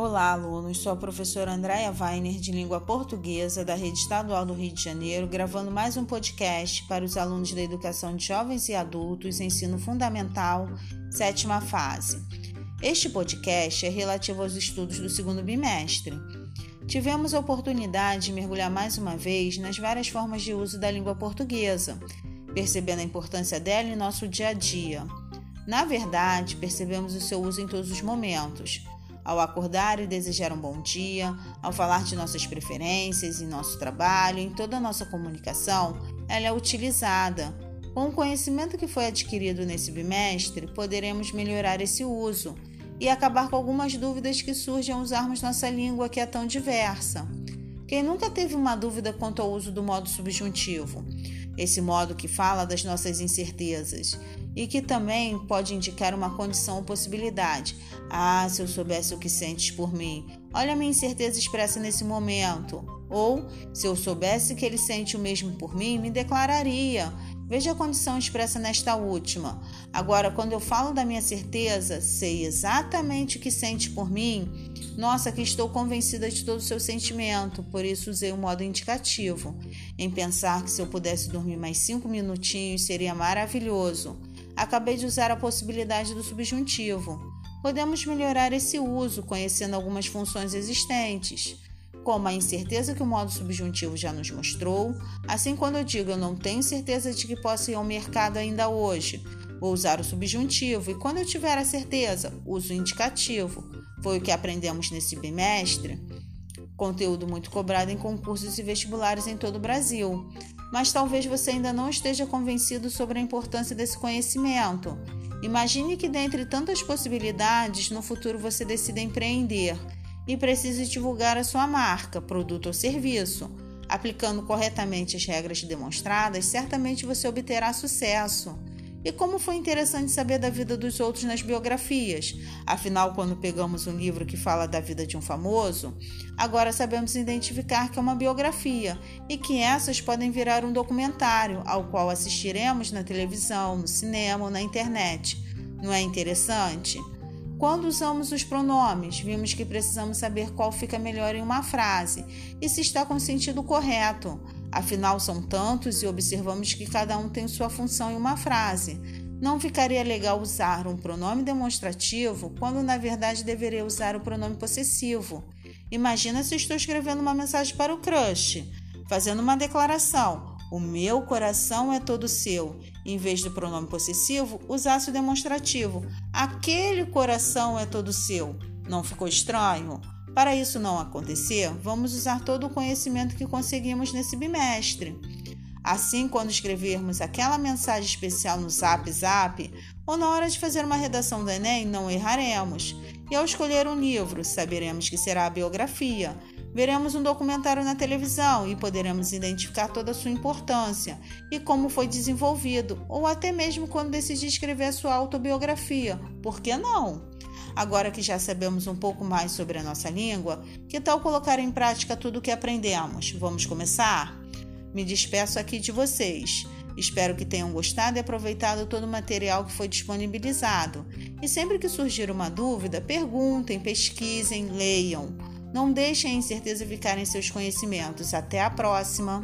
Olá, alunos. Sou a professora Andréia Weiner, de Língua Portuguesa, da Rede Estadual do Rio de Janeiro, gravando mais um podcast para os alunos da Educação de Jovens e Adultos, Ensino Fundamental, sétima fase. Este podcast é relativo aos estudos do segundo bimestre. Tivemos a oportunidade de mergulhar mais uma vez nas várias formas de uso da língua portuguesa, percebendo a importância dela em nosso dia a dia. Na verdade, percebemos o seu uso em todos os momentos ao acordar e desejar um bom dia, ao falar de nossas preferências em nosso trabalho, em toda a nossa comunicação, ela é utilizada. Com o conhecimento que foi adquirido nesse bimestre, poderemos melhorar esse uso e acabar com algumas dúvidas que surgem ao usarmos nossa língua que é tão diversa. Quem nunca teve uma dúvida quanto ao uso do modo subjuntivo? Esse modo que fala das nossas incertezas e que também pode indicar uma condição ou possibilidade. Ah, se eu soubesse o que sentes por mim. Olha a minha incerteza expressa nesse momento. Ou, se eu soubesse que ele sente o mesmo por mim, me declararia. Veja a condição expressa nesta última. Agora, quando eu falo da minha certeza, sei exatamente o que sente por mim. Nossa, que estou convencida de todo o seu sentimento, por isso usei o modo indicativo. Em pensar que se eu pudesse dormir mais cinco minutinhos seria maravilhoso acabei de usar a possibilidade do subjuntivo. Podemos melhorar esse uso conhecendo algumas funções existentes, como a incerteza que o modo subjuntivo já nos mostrou. Assim, quando eu digo eu não tenho certeza de que posso ir ao mercado ainda hoje, vou usar o subjuntivo, e quando eu tiver a certeza, uso o indicativo. Foi o que aprendemos nesse bimestre. Conteúdo muito cobrado em concursos e vestibulares em todo o Brasil mas talvez você ainda não esteja convencido sobre a importância desse conhecimento. Imagine que, dentre tantas possibilidades, no futuro você decida empreender e precise divulgar a sua marca, produto ou serviço. Aplicando corretamente as regras demonstradas, certamente você obterá sucesso. E como foi interessante saber da vida dos outros nas biografias. Afinal, quando pegamos um livro que fala da vida de um famoso, agora sabemos identificar que é uma biografia e que essas podem virar um documentário ao qual assistiremos na televisão, no cinema ou na internet. Não é interessante? Quando usamos os pronomes, vimos que precisamos saber qual fica melhor em uma frase e se está com o sentido correto. Afinal, são tantos e observamos que cada um tem sua função em uma frase. Não ficaria legal usar um pronome demonstrativo quando na verdade deveria usar o pronome possessivo. Imagina se estou escrevendo uma mensagem para o crush, fazendo uma declaração: O meu coração é todo seu. Em vez do pronome possessivo, usasse o demonstrativo: Aquele coração é todo seu. Não ficou estranho? Para isso não acontecer, vamos usar todo o conhecimento que conseguimos nesse bimestre. Assim, quando escrevermos aquela mensagem especial no Zap Zap ou na hora de fazer uma redação do Enem, não erraremos. E ao escolher um livro, saberemos que será a biografia. Veremos um documentário na televisão e poderemos identificar toda a sua importância e como foi desenvolvido, ou até mesmo quando decidir escrever a sua autobiografia. Por que não? Agora que já sabemos um pouco mais sobre a nossa língua, que tal colocar em prática tudo o que aprendemos? Vamos começar? Me despeço aqui de vocês. Espero que tenham gostado e aproveitado todo o material que foi disponibilizado. E sempre que surgir uma dúvida, perguntem, pesquisem, leiam. Não deixem a incerteza ficar em seus conhecimentos. Até a próxima!